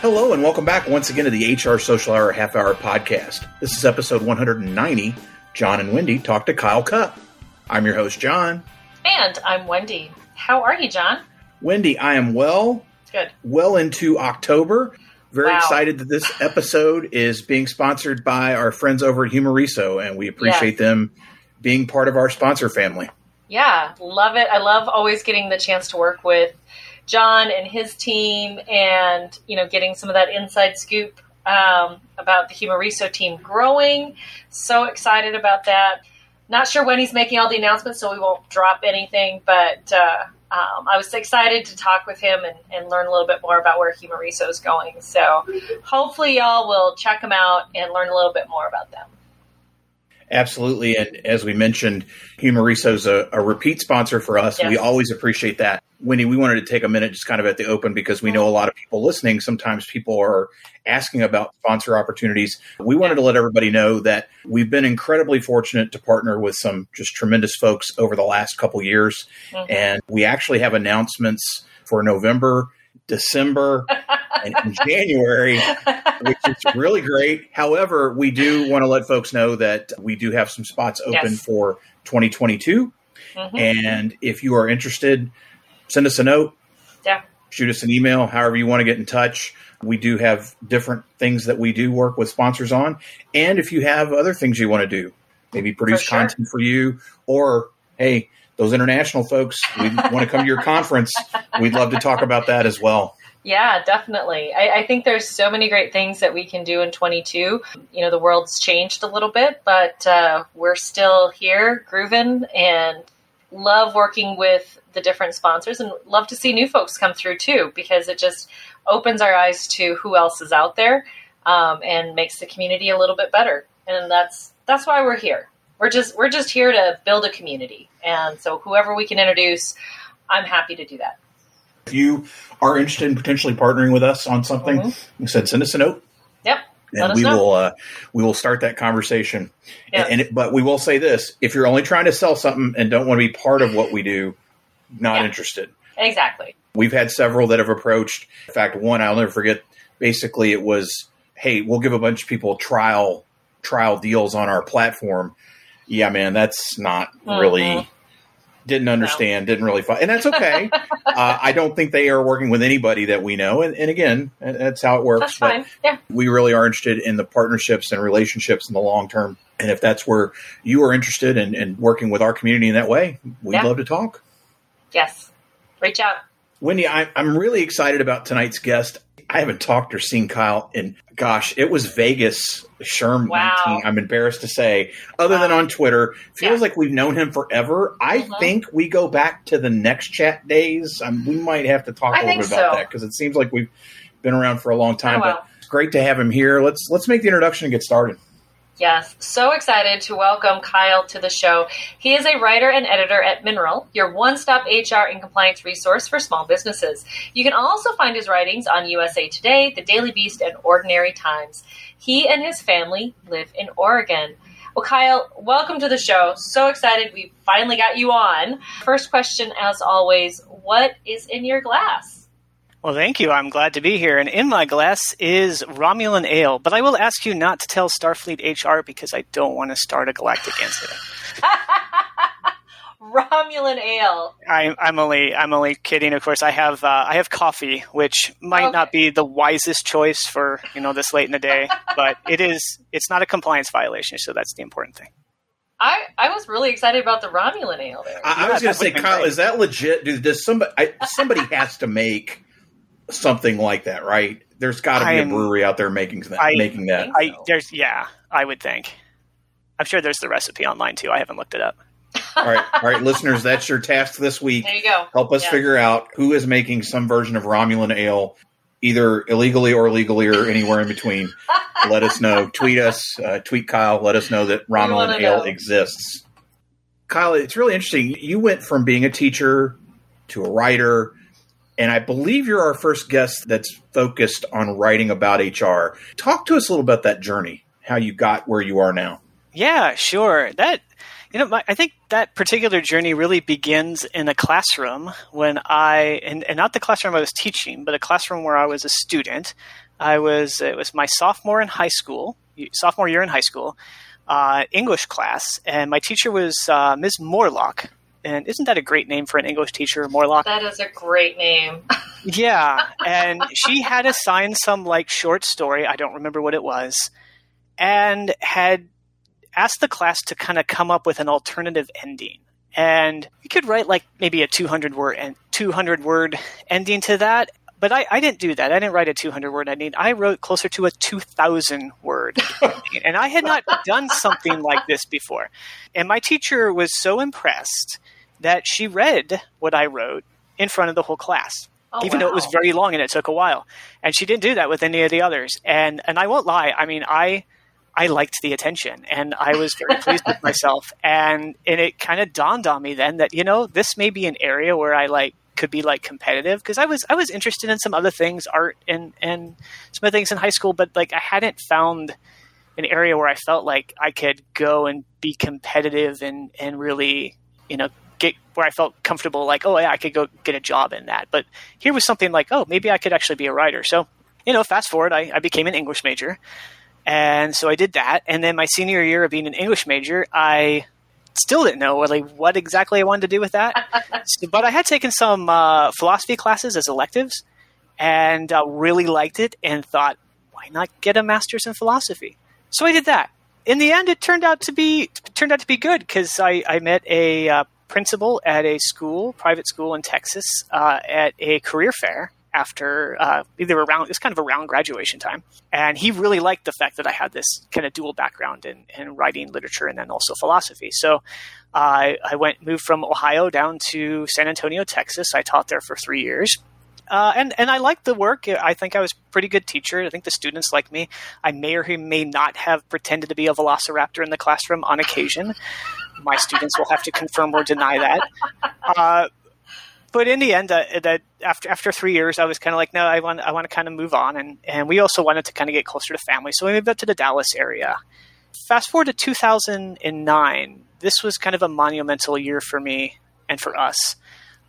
Hello, and welcome back once again to the HR Social Hour Half Hour Podcast. This is episode 190. Jon and Wendy talk to Kyle Cupp. I'm your host, Jon. And I'm Wendy. How are you, Jon? Wendy, I am well. Good. Well into October. Very Wow. excited that this episode is being sponsored by our friends over at Humareso, and we appreciate them being part of our sponsor family. Yeah, love it. I love always getting the chance to work with John and his team and, you know, getting some of that inside scoop um, about the Humareso team growing. So excited about that. Not sure when he's making all the announcements, so we won't drop anything, but uh, um, I was excited to talk with him and, and learn a little bit more about where Humareso is going. So hopefully y'all will check them out and learn a little bit more about them. Absolutely. And as we mentioned, Humareso is a, a repeat sponsor for us. Yes. We always appreciate that. Wendy, we wanted to take a minute just kind of at the open because we know a lot of people listening. Sometimes people are asking about sponsor opportunities. We wanted to let everybody know that we've been incredibly fortunate to partner with some just tremendous folks over the last couple years. Mhm. And we actually have announcements for November, December, and January which is really great. However, we do want to let folks know that we do have some spots open Yes. for 2022. Mhm. And if you are interested, send us a note, Yeah. shoot us an email, however you want to get in touch. We do have different things that we do work with sponsors on. And if you have other things you want to do, maybe produce sure. content for you, or hey, those international folks, we want to come to your conference. We'd love to talk about that as well. Yeah, definitely. I, I think there's so many great things that we can do in 22. You know, the world's changed a little bit, but uh, we're still here, grooving, and love working with the different sponsors and love to see new folks come through too, because it just opens our eyes to who else is out there um, and makes the community a little bit better. And that's that's why we're here. We're just we're just here to build a community, and so whoever we can introduce, I'm happy to do that. If you are interested in potentially partnering with us on something, Mhm. like I said, send us a note, Yep. And we know. will uh, we will start that conversation. Yeah. And it, but we will say this: if you're only trying to sell something and don't want to be part of what we do, not Yeah. interested. Exactly. We've had several that have approached. In fact, one I'll never forget. Basically, it was, "Hey, we'll give a bunch of people trial trial deals on our platform." Yeah, man, that's not really. Didn't understand, didn't really find, and that's okay. uh, I don't think they are working with anybody that we know, and, and again, that's how it works. That's But fine. Yeah. we really are interested in the partnerships and relationships in the long term. And if that's where you are interested in, in working with our community in that way, we'd Yeah. love to talk. Yes. Reach out. Wendy, I, I'm really excited about tonight's guest. I haven't talked or seen Kyle in, gosh, it was Vegas, SHRM Wow. 19. I'm embarrassed to say, other than on Twitter. Feels Yeah. like we've known him forever. I Mhm. think we go back to the NextChat days. Um, we might have to talk I a little bit about so. that because it seems like we've been around for a long time. Oh, wow. But it's great to have him here. Let's let's make the introduction and get started. Yes. So excited to welcome Kyle to the show. He is a writer and editor at Mineral, your one stop HR and compliance resource for small businesses. You can also find his writings on USA Today, The Daily Beast, and Ordinary Times. He and his family live in Oregon. Well, Kyle, welcome to the show. So excited we finally got you on. First question, as always, what is in your glass? Well, thank you. I'm glad to be here. And in my glass is Romulan ale, but I will ask you not to tell Starfleet HR because I don't want to start a galactic incident. Romulan ale. I, I'm only I'm only kidding. Of course, I have uh, I have coffee, which might Okay. not be the wisest choice for you know this late in the day, but it is. It's not a compliance violation, so that's the important thing. I, I was really excited about the Romulan ale there. I, I was going to say, Kyle, great. is that legit? Dude, does somebody I, somebody has to make something like that, right? There's got to be a I'm- brewery out there making that. I- making that. think- I So- there's yeah, I would think. I'm sure there's the recipe online too. I haven't looked it up. all right, all right, listeners, that's your task this week. There you go. Help us Yeah. figure out who is making some version of Romulan ale, either illegally or legally or anywhere in between. let us know. Tweet us. Uh, tweet Kyle. Let us know that Romulan ale know. exists. Kyle, it's really interesting. You went from being a teacher to a writer, and I believe you're our first guest that's focused on writing about HR. Talk to us a little about that journey, how you got where you are now. Yeah, sure. That you know, my, I think that particular journey really begins in a classroom when I, and, and not the classroom I was teaching, but a classroom where I was a student. I was it was my sophomore in high school, sophomore year in high school, uh, English class, and my teacher was uh, Ms. Morlock. And isn't that a great name for an English teacher, Morlock? That is a great name. yeah, and she had assigned some like short story. I don't remember what it was, and had asked the class to kind of come up with an alternative ending. And you could write like maybe a 200 word and 200 word ending to that but I, I, didn't do that. I didn't write a 200 word I ending. I wrote closer to a 2,000 word. and I had not done something like this before. And my teacher was so impressed that she read what I wrote in front of the whole class. Oh, even wow. though it was very long and it took a while. And she didn't do that with any of the others. And and I won't lie, I mean I I liked the attention and I was very pleased with myself. And and it kind of dawned on me then that, you know, this may be an area where I like could be like competitive because I was I was interested in some other things, art and and some other things in high school, but like I hadn't found an area where I felt like I could go and be competitive and and really you know get where I felt comfortable. Like oh yeah, I could go get a job in that. But here was something like oh maybe I could actually be a writer. So you know fast forward, I, I became an English major. And so I did that. And then my senior year of being an English major, I still didn't know really what exactly I wanted to do with that. so, but I had taken some uh, philosophy classes as electives and uh, really liked it and thought, why not get a master's in philosophy? So I did that. In the end, it turned out to be turned out to be good because I, I met a uh, principal at a school, private school in Texas, uh, at a career fair, after uh, either around it's kind of around graduation time, and he really liked the fact that I had this kind of dual background in, in writing literature and then also philosophy. So I, I went moved from Ohio down to San Antonio, Texas. I taught there for three years. Uh, and and I liked the work. I think I was a pretty good teacher. I think the students liked me. I may or may not have pretended to be a velociraptor in the classroom on occasion. My students will have to confirm or deny that. Uh, but in the end, uh, that after after three years, I was kind of like, no, I want I want to kind of move on, and and we also wanted to kind of get closer to family, so we moved up to the Dallas area. Fast forward to 2009, this was kind of a monumental year for me and for us.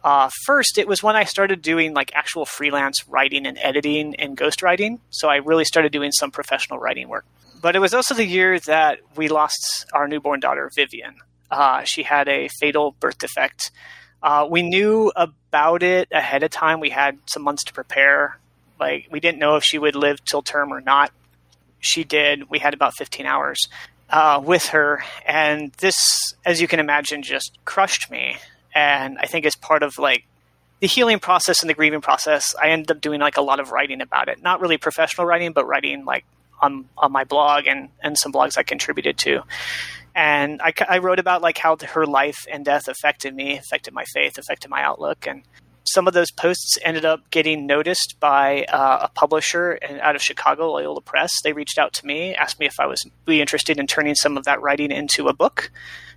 Uh, first, it was when I started doing like actual freelance writing and editing and ghostwriting. So I really started doing some professional writing work. But it was also the year that we lost our newborn daughter, Vivian. Uh, she had a fatal birth defect uh, we knew about it ahead of time. We had some months to prepare. Like we didn't know if she would live till term or not. She did. We had about 15 hours uh, with her, and this, as you can imagine, just crushed me. And I think as part of like the healing process and the grieving process, I ended up doing like a lot of writing about it. Not really professional writing, but writing like on on my blog and and some blogs I contributed to and I, I, wrote about like how her life and death affected me, affected my faith, affected my outlook, and some of those posts ended up getting noticed by uh, a publisher out of Chicago, Loyola Press. They reached out to me, asked me if I was be interested in turning some of that writing into a book,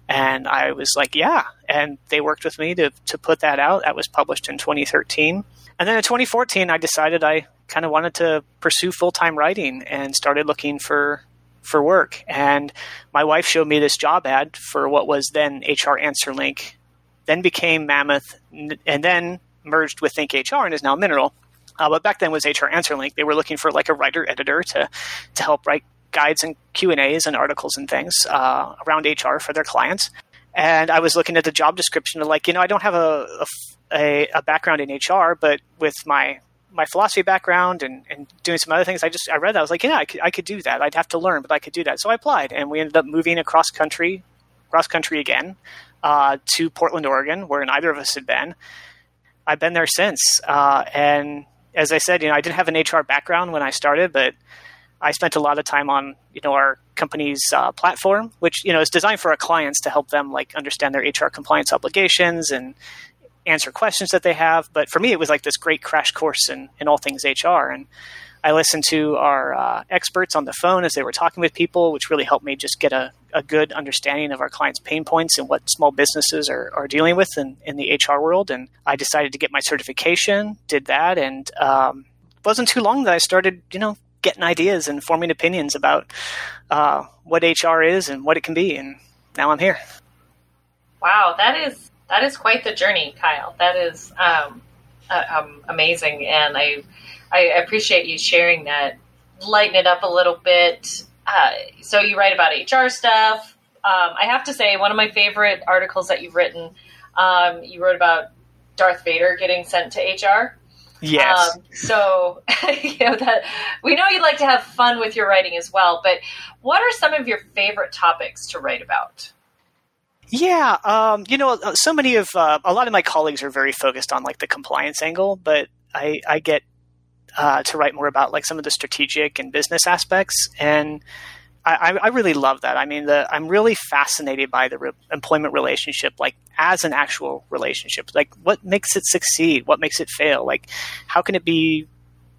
and I was like, yeah. And they worked with me to to put that out. That was published in 2013, and then in 2014, I decided I kind of wanted to pursue full time writing and started looking for for work. And my wife showed me this job ad for what was then HR AnswerLink, then became Mammoth, and then merged with Think HR and is now Mineral. Uh, but back then was HR AnswerLink. They were looking for like a writer editor to to help write guides and Q and A's and articles and things uh, around HR for their clients. And I was looking at the job description and like, you know, I don't have a, a, a background in HR, but with my my philosophy background and, and doing some other things, I just I read that I was like, yeah, I could, I could do that. I'd have to learn, but I could do that. So I applied, and we ended up moving across country, cross country again, uh, to Portland, Oregon, where neither of us had been. I've been there since, uh, and as I said, you know, I didn't have an HR background when I started, but I spent a lot of time on you know our company's uh, platform, which you know is designed for our clients to help them like understand their HR compliance obligations and answer questions that they have. But for me, it was like this great crash course in, in all things HR. And I listened to our uh, experts on the phone as they were talking with people, which really helped me just get a, a good understanding of our clients' pain points and what small businesses are, are dealing with in, in the HR world. And I decided to get my certification, did that, and um, wasn't too long that I started, you know, getting ideas and forming opinions about uh, what HR is and what it can be. And now I'm here. Wow, that is that is quite the journey, Kyle. That is um, uh, um, amazing, and I I appreciate you sharing that lighten it up a little bit. Uh, so you write about HR stuff. Um, I have to say, one of my favorite articles that you've written, um, you wrote about Darth Vader getting sent to HR. Yes. Um, so you know that we know you like to have fun with your writing as well. But what are some of your favorite topics to write about? Yeah, um, you know, uh, so many of uh, a lot of my colleagues are very focused on like the compliance angle, but I, I get uh, to write more about like some of the strategic and business aspects, and I, I really love that. I mean, the, I'm really fascinated by the re- employment relationship, like as an actual relationship. Like, what makes it succeed? What makes it fail? Like, how can it be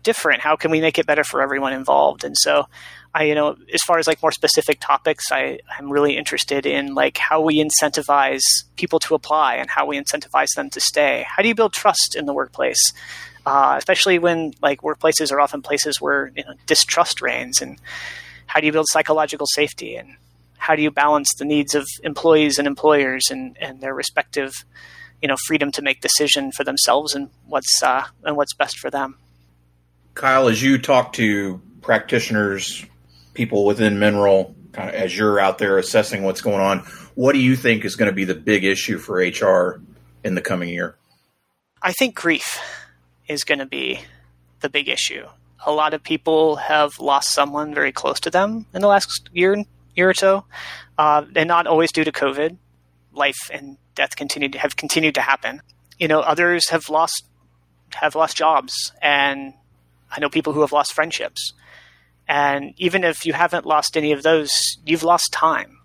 different? How can we make it better for everyone involved? And so, I, you know, as far as like more specific topics, I, I'm really interested in like how we incentivize people to apply and how we incentivize them to stay. How do you build trust in the workplace? Uh, especially when like workplaces are often places where you know, distrust reigns and how do you build psychological safety and how do you balance the needs of employees and employers and, and their respective you know freedom to make decision for themselves and what's uh, and what's best for them kyle as you talk to practitioners people within mineral kind of as you're out there assessing what's going on what do you think is going to be the big issue for hr in the coming year i think grief is going to be the big issue a lot of people have lost someone very close to them in the last year year or so, uh, and not always due to COVID. Life and death continue to have continued to happen. You know, others have lost have lost jobs, and I know people who have lost friendships. And even if you haven't lost any of those, you've lost time.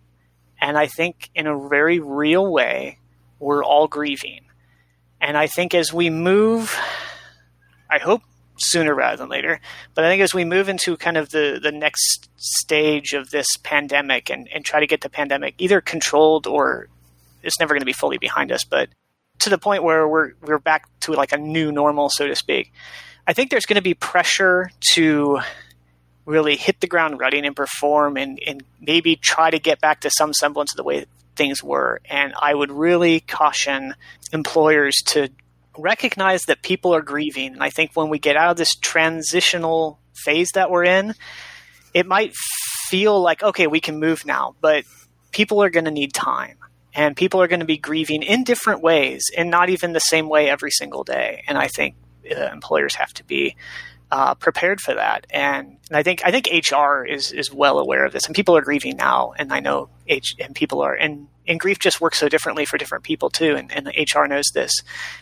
And I think in a very real way, we're all grieving. And I think as we move, I hope sooner rather than later. But I think as we move into kind of the, the next stage of this pandemic and, and try to get the pandemic either controlled or it's never going to be fully behind us, but to the point where we're we're back to like a new normal, so to speak. I think there's going to be pressure to really hit the ground running and perform and, and maybe try to get back to some semblance of the way things were. And I would really caution employers to recognize that people are grieving. And I think when we get out of this transitional phase that we're in, it might feel like, okay, we can move now, but people are going to need time. And people are going to be grieving in different ways and not even the same way every single day. And I think uh, employers have to be uh, prepared for that. And, and, I think I think HR is is well aware of this, and people are grieving now. And I know H and people are and and grief just works so differently for different people too. And, and HR knows this,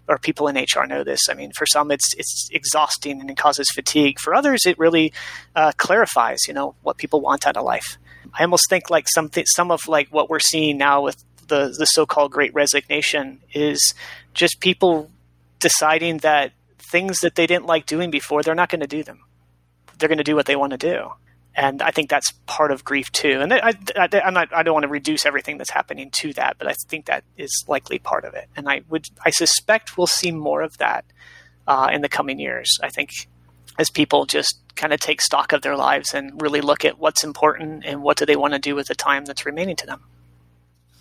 or people in HR know this. I mean, for some it's it's exhausting and it causes fatigue. For others, it really uh, clarifies, you know, what people want out of life. I almost think like something some of like what we're seeing now with the the so called Great Resignation is just people deciding that things that they didn't like doing before, they're not going to do them. They're going to do what they want to do. And I think that's part of grief too. And I, I, I'm not, I don't want to reduce everything that's happening to that, but I think that is likely part of it. And I would, I suspect we'll see more of that uh, in the coming years. I think as people just kind of take stock of their lives and really look at what's important and what do they want to do with the time that's remaining to them.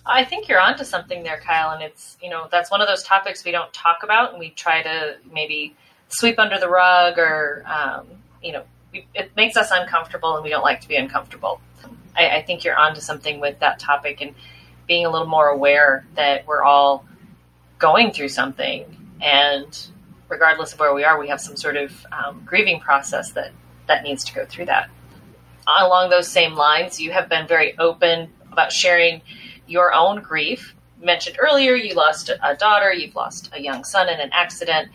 I think you're onto something there, Kyle, and it's you know that's one of those topics we don't talk about, and we try to maybe sweep under the rug, or um, you know, it makes us uncomfortable, and we don't like to be uncomfortable. I, I think you're onto something with that topic, and being a little more aware that we're all going through something, and regardless of where we are, we have some sort of um, grieving process that that needs to go through that. Along those same lines, you have been very open about sharing your own grief. Mentioned earlier, you lost a daughter, you've lost a young son in an accident,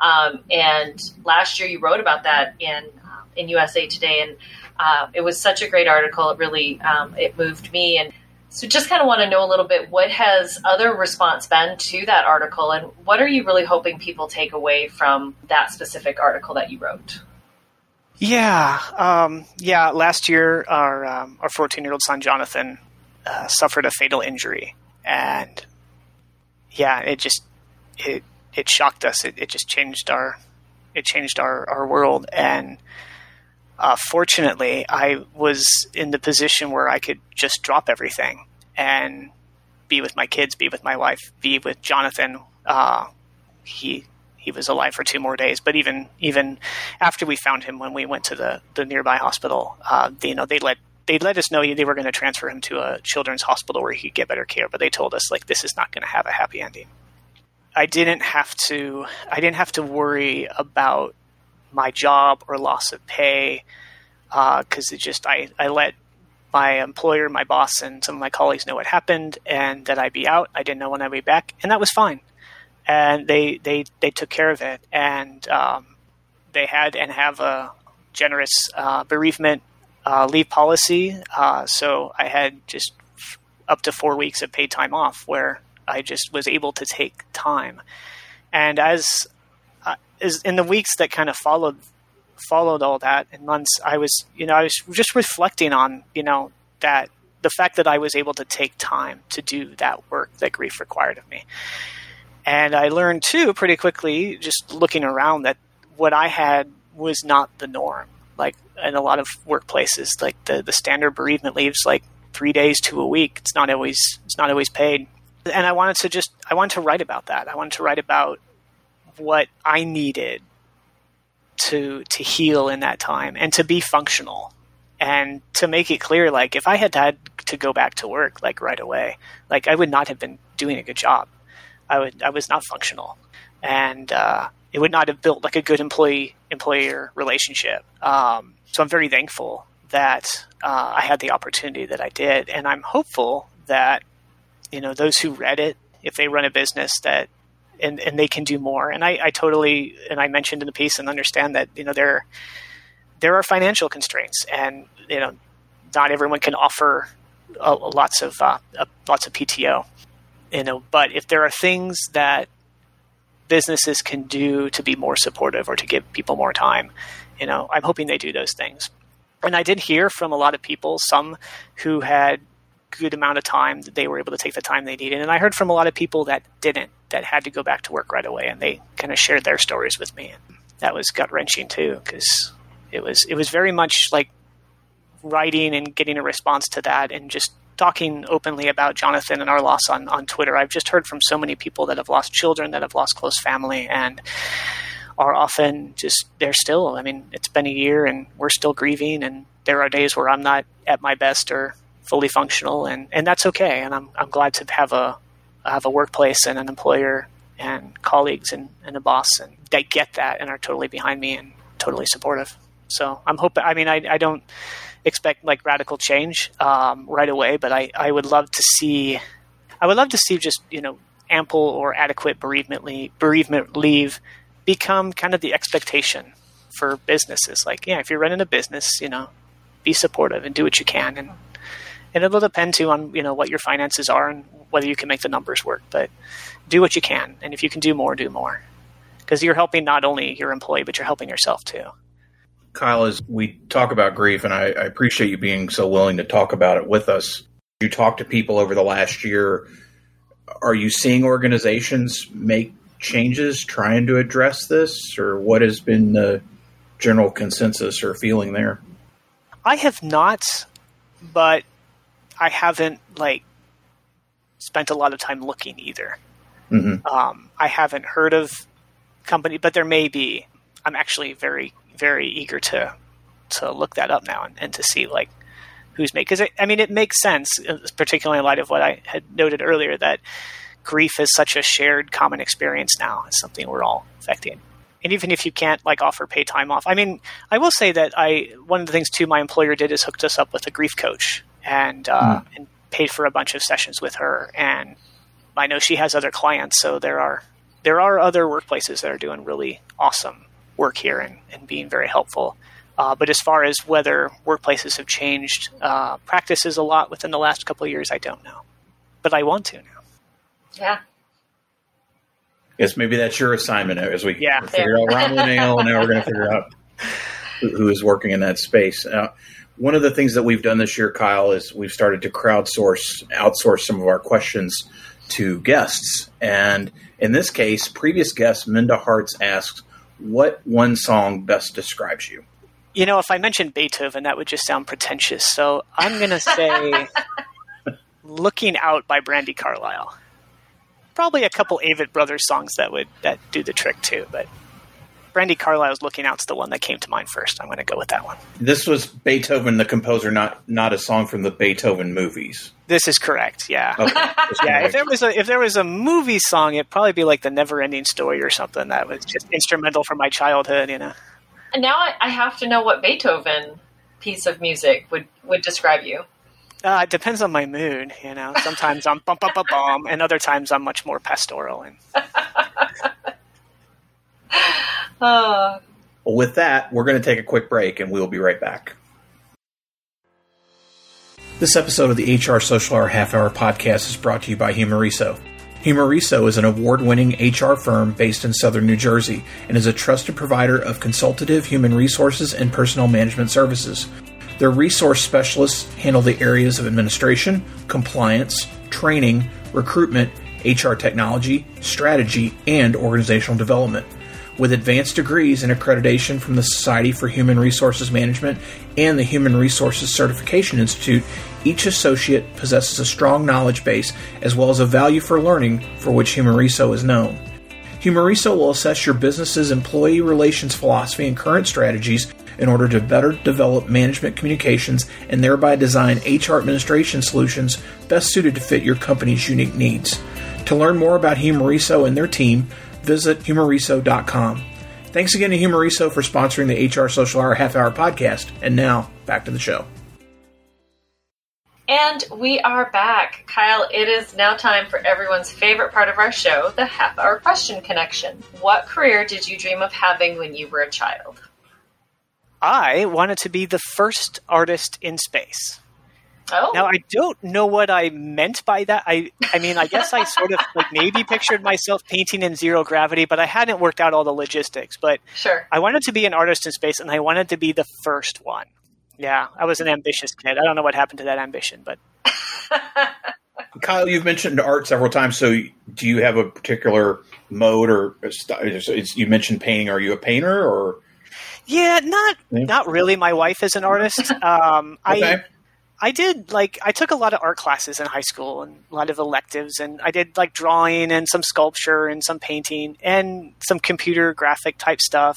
um, and last year you wrote about that in uh, in USA Today, and uh, it was such a great article. It really um, it moved me, and so just kind of want to know a little bit what has other response been to that article, and what are you really hoping people take away from that specific article that you wrote? Yeah, um, yeah. Last year, our um, our fourteen year old son Jonathan uh, suffered a fatal injury, and yeah, it just it it shocked us. It, it just changed our it changed our our world, and uh, fortunately, I was in the position where I could just drop everything and be with my kids, be with my wife, be with Jonathan. Uh, he he was alive for two more days. But even even after we found him, when we went to the the nearby hospital, uh, you know, they let they let us know they were going to transfer him to a children's hospital where he could get better care. But they told us like this is not going to have a happy ending. I didn't have to I didn't have to worry about my job or loss of pay because uh, it just I, I let my employer, my boss, and some of my colleagues know what happened and that I'd be out. I didn't know when I'd be back, and that was fine. And they they they took care of it, and um, they had and have a generous uh, bereavement uh, leave policy. Uh, so I had just up to four weeks of paid time off, where I just was able to take time. And as uh, as in the weeks that kind of followed followed all that and months, I was, you know, I was just reflecting on, you know, that the fact that I was able to take time to do that work that grief required of me. And I learned too pretty quickly, just looking around, that what I had was not the norm. Like in a lot of workplaces, like the, the standard bereavement leaves like three days to a week. It's not always it's not always paid. And I wanted to just I wanted to write about that. I wanted to write about what I needed to to heal in that time and to be functional and to make it clear like if i had had to go back to work like right away like i would not have been doing a good job i would i was not functional and uh, it would not have built like a good employee employer relationship um, so i'm very thankful that uh, i had the opportunity that i did and i'm hopeful that you know those who read it if they run a business that and, and they can do more. And I, I totally and I mentioned in the piece and understand that you know there there are financial constraints, and you know not everyone can offer a, lots of uh, lots of PTO. You know, but if there are things that businesses can do to be more supportive or to give people more time, you know, I'm hoping they do those things. And I did hear from a lot of people, some who had good amount of time that they were able to take the time they needed. And I heard from a lot of people that didn't, that had to go back to work right away, and they kind of shared their stories with me. And that was gut wrenching too, because it was it was very much like writing and getting a response to that, and just talking openly about Jonathan and our loss on on Twitter. I've just heard from so many people that have lost children, that have lost close family, and are often just they're still. I mean, it's been a year, and we're still grieving, and there are days where I'm not at my best or fully functional, and, and that's okay. And I'm I'm glad to have a have a workplace and an employer and colleagues and, and a boss and that get that and are totally behind me and totally supportive. So I'm hoping. I mean, I I don't expect like radical change um, right away, but I I would love to see. I would love to see just you know ample or adequate bereavement leave, bereavement leave become kind of the expectation for businesses. Like, yeah, if you're running a business, you know, be supportive and do what you can and and it'll depend too on you know what your finances are and whether you can make the numbers work. But do what you can, and if you can do more, do more, because you're helping not only your employee but you're helping yourself too. Kyle, as we talk about grief, and I, I appreciate you being so willing to talk about it with us. You talked to people over the last year. Are you seeing organizations make changes trying to address this, or what has been the general consensus or feeling there? I have not, but I haven't like spent a lot of time looking either. Mm-hmm. Um, I haven't heard of company, but there may be. I'm actually very very eager to to look that up now and, and to see like who's made because I mean it makes sense, uh, particularly in light of what I had noted earlier that grief is such a shared common experience now. It's something we're all affecting. And even if you can't like offer pay time off, I mean, I will say that I one of the things too my employer did is hooked us up with a grief coach and uh, mm. and paid for a bunch of sessions with her. And I know she has other clients, so there are there are other workplaces that are doing really awesome work here and, and being very helpful. Uh, but as far as whether workplaces have changed uh, practices a lot within the last couple of years, I don't know. But I want to now. Yeah. Yes, maybe that's your assignment as we yeah. figure out Romulan ale, and now we're going to figure out who is working in that space. Uh, one of the things that we've done this year, Kyle, is we've started to crowdsource, outsource some of our questions to guests. And in this case, previous guest Minda Harts asks, What one song best describes you? You know, if I mentioned Beethoven, that would just sound pretentious. So I'm going to say Looking Out by Brandi Carlile. probably a couple Avett Brothers songs that would that do the trick too. But Brandi Carlile's "Looking Out's the one that came to mind first. I'm going to go with that one. This was Beethoven, the composer, not not a song from the Beethoven movies. This is correct. Yeah. Okay. Yeah, if there was a if there was a movie song, it'd probably be like the Never Ending Story or something that was just instrumental for my childhood. You know, And now I, I have to know what Beethoven piece of music would, would describe you. uh, it depends on my mood. You know, sometimes I'm bum bum bum bum, and other times I'm much more pastoral. And Oh, with that, we're going to take a quick break and we'll be right back. This episode of the HR Social Hour Half Hour podcast is brought to you by Humareso. Humareso is an award winning HR firm based in southern New Jersey and is a trusted provider of consultative human resources and personnel management services. Their resource specialists handle the areas of administration, compliance, training, recruitment, HR technology, strategy, and organizational development. With advanced degrees and accreditation from the Society for Human Resources Management and the Human Resources Certification Institute, each associate possesses a strong knowledge base as well as a value for learning for which Humareso is known. Humareso will assess your business's employee relations philosophy and current strategies in order to better develop management communications and thereby design HR administration solutions best suited to fit your company's unique needs. To learn more about Humareso and their team, visit humareso.com. Thanks again to Humoriso for sponsoring the HR Social Hour Half Hour podcast. And now, back to the show. And we are back. Kyle, it is now time for everyone's favorite part of our show, the half hour question connection. What career did you dream of having when you were a child? I wanted to be the first artist in space. Oh, Now I don't know what I meant by that. I I mean I guess I sort of like maybe pictured myself painting in zero gravity, but I hadn't worked out all the logistics. But sure. I wanted to be an artist in space, and I wanted to be the first one. Yeah, I was an ambitious kid. I don't know what happened to that ambition, but Kyle, you've mentioned art several times. So, do you have a particular mode or you mentioned painting? Are you a painter or? yeah, not Yeah. not really. My wife is an artist. Um, Okay. I I did like I took a lot of art classes in high school and a lot of electives, and I did like drawing and some sculpture and some painting and some computer graphic type stuff.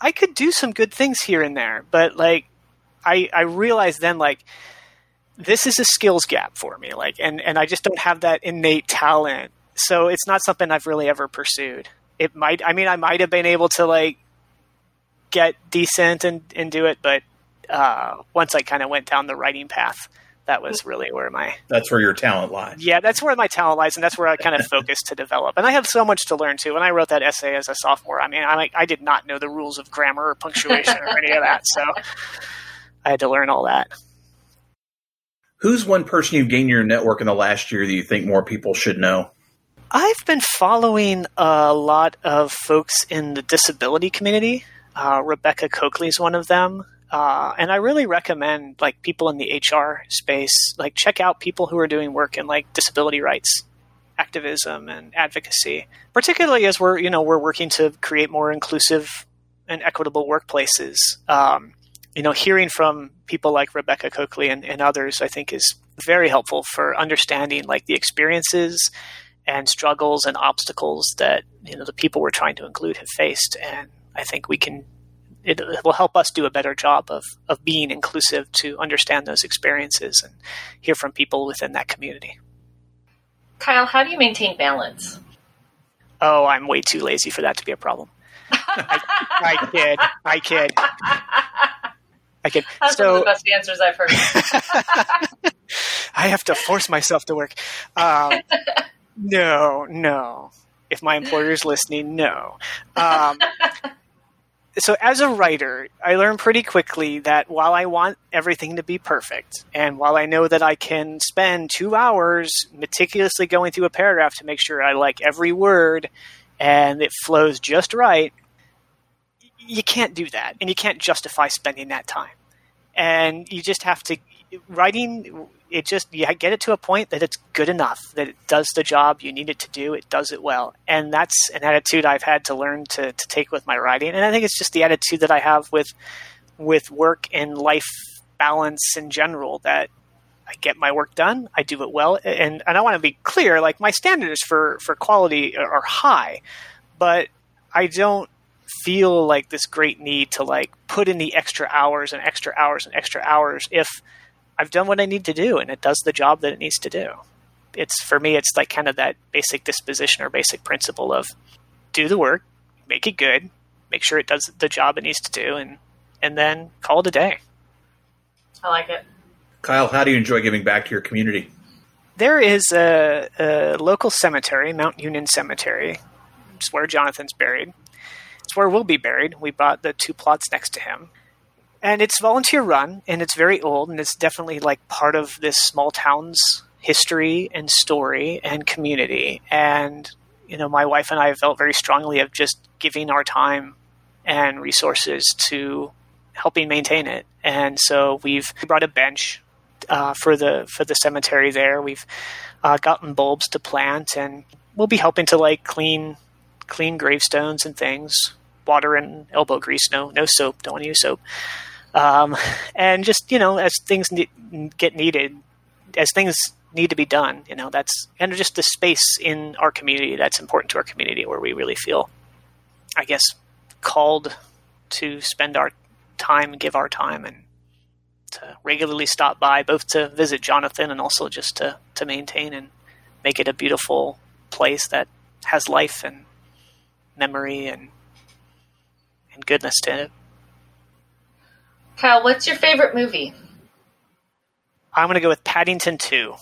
I could do some good things here and there, but like I I realized then like this is a skills gap for me, like and and I just don't have that innate talent, so it's not something I've really ever pursued. It might I mean I might have been able to like get decent and and do it, but uh, once I kind of went down the writing path, that was really where my That's where your talent lies. yeah, that's where my talent lies, and that's where I kind of focused to develop. And I have so much to learn too. When I wrote that essay as a sophomore, I mean, I like I did not know the rules of grammar or punctuation or any of that, so I had to learn all that. Who's one person you've gained your network in the last year that you think more people should know? I've been following a lot of folks in the disability community. Uh, Rebecca Cokley is one of them. Uh, and I really recommend like people in the HR space, like check out people who are doing work in like disability rights activism and advocacy, particularly as we're, you know, we're working to create more inclusive and equitable workplaces. Um, you know, hearing from people like Rebecca Cokley and, and others, I think is very helpful for understanding like the experiences and struggles and obstacles that you know the people we're trying to include have faced. And i think we can it will help us do a better job of of being inclusive to understand those experiences and hear from people within that community. Kyle, how do you maintain balance? oh i'm way too lazy for that to be a problem. I, I kid. I kid i kid That's one of the best answers I've heard. I have to force myself to work. Um, no, no. If my employer is listening, no. Um, so, as a writer, I learned pretty quickly that while I want everything to be perfect, and while I know that I can spend two hours meticulously going through a paragraph to make sure I like every word and it flows just right, you can't do that. And you can't justify spending that time. And you just have to, writing it just you get it to a point that it's good enough that it does the job you need it to do it does it well and that's an attitude i've had to learn to, to take with my writing and i think it's just the attitude that i have with with work and life balance in general that I get my work done. I do it well, and and I want to be clear. Like my standards for for quality are high, but I don't feel like this great need to like put in the extra hours and extra hours and extra hours if I've done what I need to do and it does the job that it needs to do. It's for me, it's like kind of that basic disposition or basic principle of do the work, make it good, make sure it does the job it needs to do, and and then call it a day. I like it. Kyle, how do you enjoy giving back to your community? There is a, a local cemetery, Mount Union Cemetery. It's where Jonathan's buried. It's where we'll be buried. We bought the two plots next to him. And it's volunteer run, and it's very old, and it's definitely like part of this small town's history and story and community. And, you know, my wife and I felt very strongly of just giving our time and resources to helping maintain it. And so we've brought a bench uh, for the for the cemetery there. We've uh, gotten bulbs to plant, and we'll be helping to like clean clean gravestones and things. Water and elbow grease. No, no soap. Don't want to use soap. Um, and just you know, as things ne- get needed, as things need to be done, you know, that's kind of just the space in our community that's important to our community, where we really feel, I guess, called to spend our time give our time and to regularly stop by, both to visit Jonathan and also just to, to maintain and make it a beautiful place that has life and memory and and goodness to it. Kyle, what's your favorite movie? I'm going to go with Paddington 2,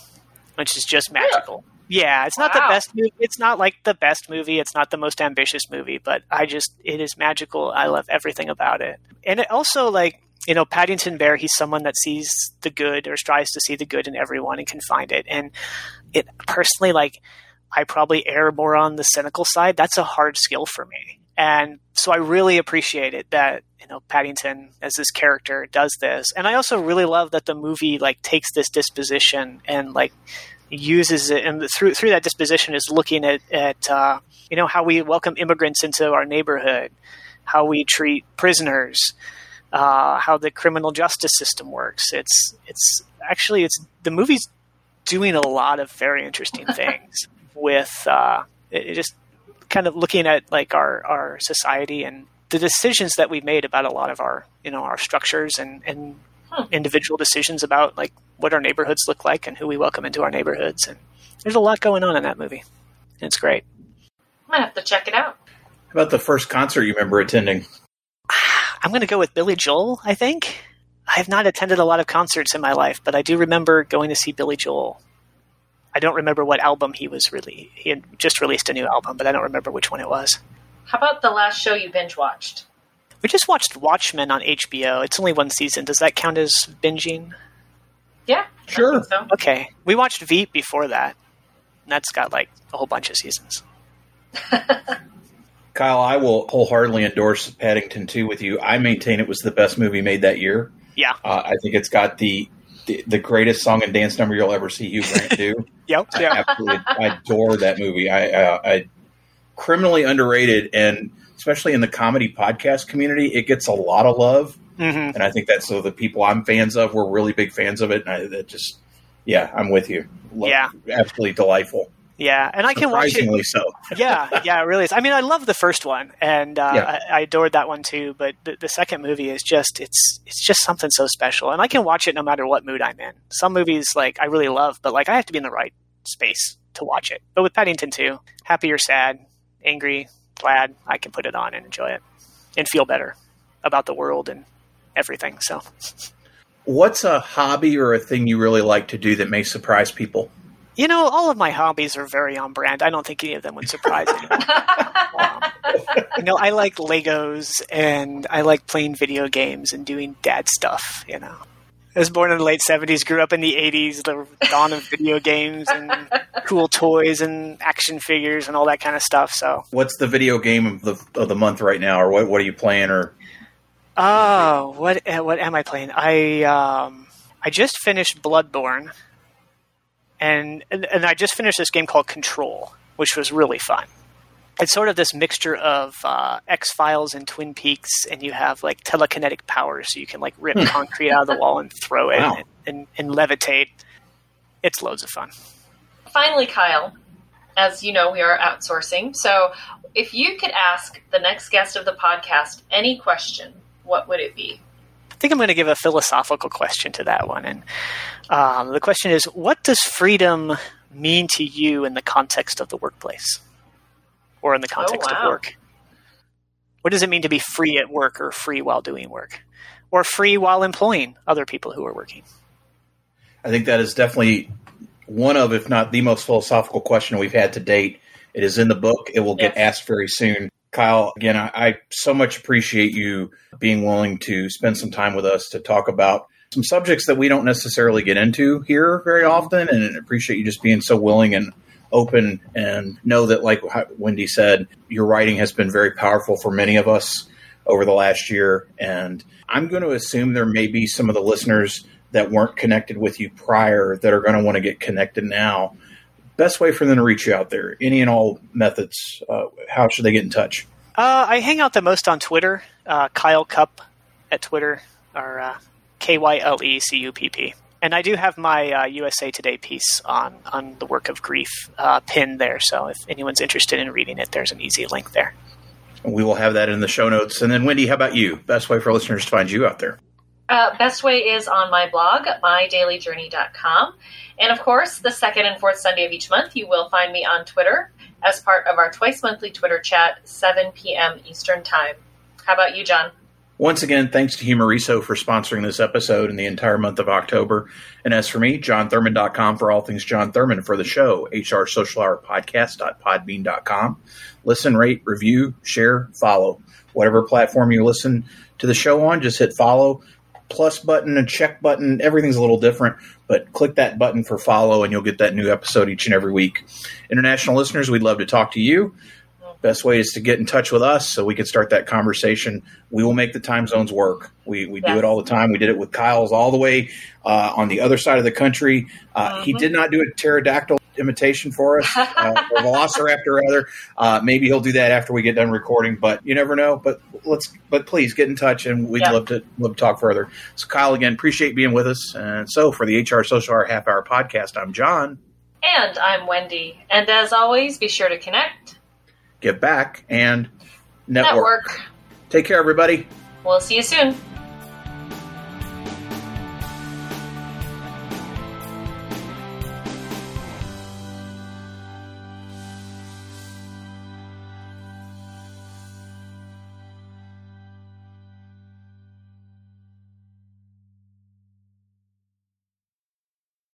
which is just magical. Yeah, it's not Wow. the best movie. It's not like the best movie. It's not the most ambitious movie, but I just it is magical. I love everything about it. And it also like, you know, Paddington Bear, he's someone that sees the good or strives to see the good in everyone and can find it. And it personally like I probably err more on the cynical side. That's a hard skill for me. And so I really appreciate it that, you know, Paddington as this character does this. And I also really love that the movie like takes this disposition and like uses it and through through that disposition is looking at, at uh, you know, how we welcome immigrants into our neighborhood, how we treat prisoners, uh, how the criminal justice system works. It's it's actually it's the movie's doing a lot of very interesting things with uh, it, it just kind of looking at like our our society and the decisions that we've made about a lot of our you know our structures and and Hmm. individual decisions about like what our neighborhoods look like and who we welcome into our neighborhoods and there's a lot going on in that movie and it's great I'm gonna have to check it out. How about the first concert you remember attending? i'm going to go with billy joel i think i have not attended a lot of concerts in my life but i do remember going to see billy joel i don't remember what album he was really he had just released a new album but i don't remember which one it was How about the last show you binge watched? we just watched watchmen on hbo it's only one season does that count as binging Yeah, Sure. so. okay we watched veep before that and that's got like a whole bunch of seasons Kyle, I will wholeheartedly endorse Paddington 2 with you. I maintain it was the best movie made that year. yeah Uh, I think it's got the, the the greatest song and dance number you'll ever see Hugh Grant do. yep I yeah absolutely adore that movie. I, uh, I criminally underrated, and especially in the comedy podcast community, it gets a lot of love. hmm And I think that's so the people I'm fans of were really big fans of it. And I, that just, yeah, I'm with you. Lo- Yeah. absolutely delightful. Yeah and i can watch it Surprisingly so. yeah, yeah, it really is. I mean, I love the first one, and uh, Yeah. I, I adored that one too. But the, the second movie is just it's it's just something so special, and I can watch it no matter what mood I'm in. Some movies like I really love, but like I have to be in the right space to watch it. But with Paddington 2, happy or sad, angry, glad, I can put it on and enjoy it and feel better about the world and everything. So What's a hobby or a thing you really like to do that may surprise people? You know, all of my hobbies are very on brand. I don't think any of them would surprise anyone. Um, you know, I like Legos and I like playing video games and doing dad stuff, you know. I was born in the late 70s, grew up in the 80s, the dawn of video games and cool toys and action figures and all that kind of stuff. So, What's the video game of the of the month right now, or what what are you playing? Or oh, what uh, what am I playing? I um I just finished Bloodborne. And, and and I just finished this game called Control, which was really fun. it's sort of this mixture of uh, X Files and Twin Peaks, and you have like telekinetic powers, so you can like rip concrete out of the wall and throw it Wow. and, and, and levitate. it's loads of fun. Finally, Kyle, as you know, we are outsourcing. So if you could ask the next guest of the podcast any question, what would it be? I think I'm going to give a philosophical question to that one. And um, the question is what does freedom mean to you in the context of the workplace or in the context oh, wow. of work? What does it mean to be free at work or free while doing work? Or free while employing other people who are working? I think that is definitely one of, if not the most philosophical question we've had to date. It is in the book. It will get yes. asked very soon. Kyle, again, I, I, so much appreciate you being willing to spend some time with us to talk about some subjects that we don't necessarily get into here very mm-hmm. often, and appreciate you just being so willing and open and know that, like Wendy said, your writing has been very powerful for many of us over the last year. And I'm going to assume there may be some of the listeners that weren't connected with you prior that are going to want to get connected now. Best way for them to reach you out there, any and all methods, uh, how should they get in touch? Uh, I hang out the most on Twitter, uh, Kyle Cupp at Twitter, or uh, K Y L E C U P P. And I do have my USA uh, Today piece on, on the work of grief uh, pinned there. So if anyone's interested in reading it, there's an easy link there. We will have that in the show notes. And then, Wendy, how about you? Best way for listeners to find you out there? Uh, best way is on my blog, mydailyjourney.com. And of course, the second and fourth Sunday of each month, you will find me on Twitter as part of our twice monthly Twitter chat, 7 p.m. Eastern Time. How about you, Jon? Once again, thanks to Humareso for sponsoring this episode in the entire month of October. And as for me, jonthurman.com for all things Jon Thurman for the show, HR Social Hour Podcast.podbean.com. Listen, rate, review, share, follow. Whatever platform you listen to the show on, just hit follow plus button a check button. Everything's a little different, but click that button for follow and you'll get that new episode each and every week. International listeners, we'd love to talk to you. Best way is to get in touch with us so we can start that conversation. We will make the time zones work. We, we do it all the time. We did it with Kyle's all the way uh, on the other side of the country. Uh, mm-hmm. He did not do a pterodactyl imitation for us, uh, loss or Velociraptor rather. Uh, maybe he'll do that after we get done recording, but you never know. But let's, but please get in touch, and we'd love to love to talk further. So, Kyle, again, appreciate being with us. And so, for the HR Social Hour Half Hour Podcast, I'm Jon, and I'm Wendy. And as always, be sure to connect give back, and network. network. Take care, everybody. We'll see you soon.